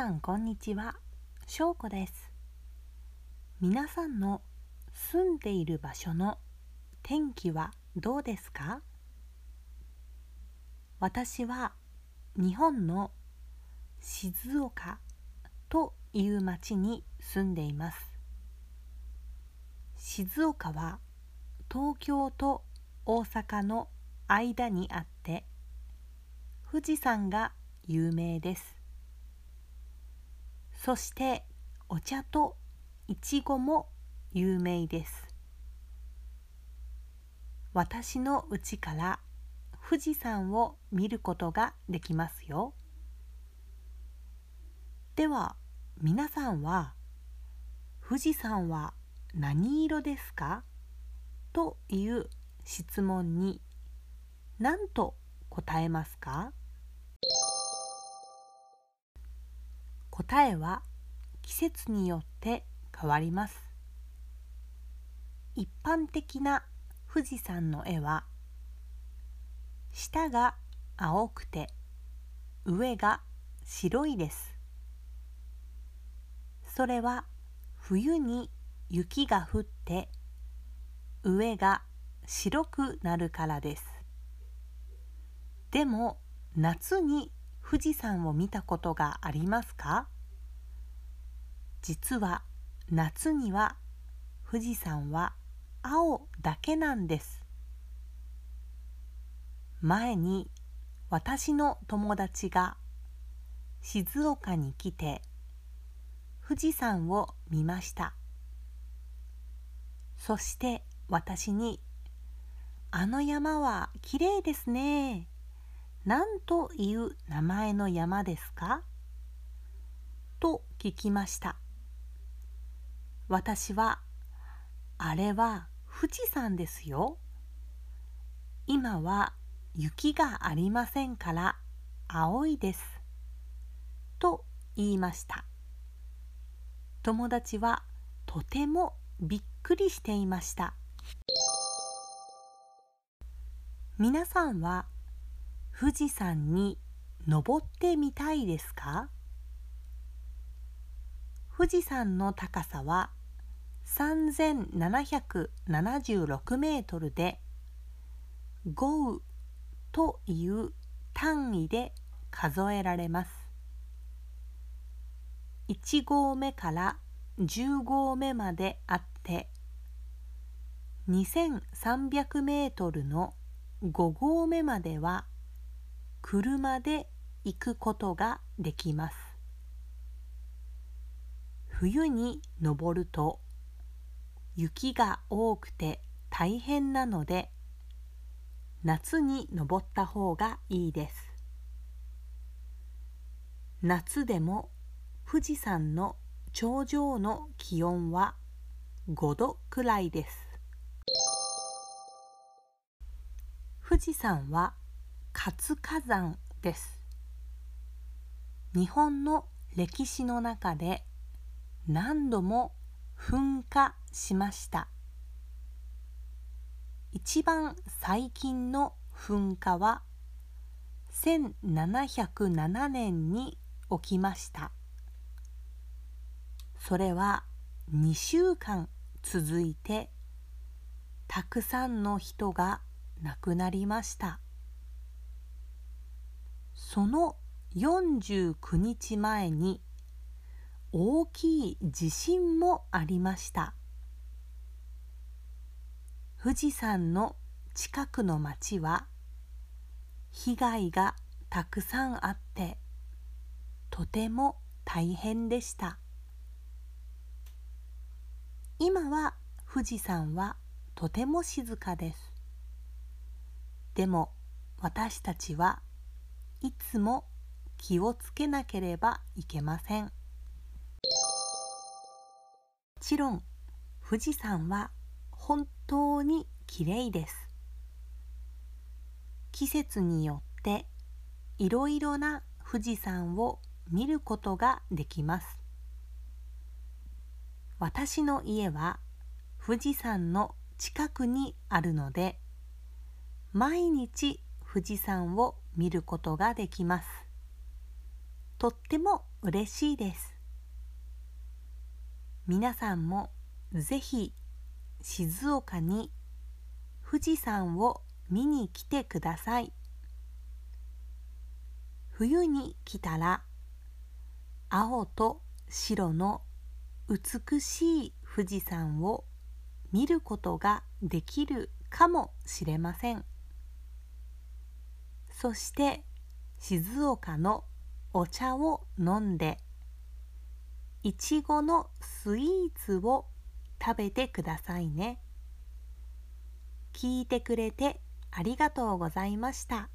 さんこんにちは、しょうこです。皆さんの住んでいる場所の天気はどうですか？私は日本の静岡という町に住んでいます。静岡は東京と大阪の間にあって富士山が有名です。そしてお茶といちごも有名です。私の家から富士山を見ることができますよ。では皆さんは富士山は何色ですか？という質問に何と答えますか？答えは季節によって変わります。一般的な富士山の絵は下が青くて上が白いです。それは冬に雪が降って上が白くなるからです。でも夏に富士山を見たことがありますか？実は夏には富士山は青だけなんです。前に私の友達が静岡に来て富士山を見ました。そして私に「あの山はきれいですね何という名前の山ですか?」と聞きました私は「あれは富士山ですよ。今は雪がありませんから青いです」と言いました友達はとてもびっくりしていました皆さんは富士山に登ってみたいですか？富士山の高さは3776メートルで豪雨という単位で数えられます。1合目から10合目まであって2300メートルの5合目までは車で行くことができます。冬に登ると雪が多くて大変なので夏に登った方がいいです。夏でも富士山の頂上の気温は5度くらいです。富士山は活火山です。日本の歴史の中で何度も噴火しました。一番最近の噴火は1707年に起きました。それは2週間続いてたくさんの人が亡くなりました。その49日前に大きい地震もありました。富士山の近くの町は被害がたくさんあってとても大変でした。今は富士山はとても静かです。でも私たちはいつも気をつけなければいけません。もちろん富士山は本当にきれいです。季節によっていろいろな富士山を見ることができます。私の家は富士山の近くにあるので毎日富士山を見ることができます。とっても嬉しいです。皆さんもぜひ静岡に富士山を見に来てください。冬に来たら青と白の美しい富士山を見ることができるかもしれません。そして静岡のお茶を飲んでいちごのスイーツを食べてくださいね聞いてくれてありがとうございました。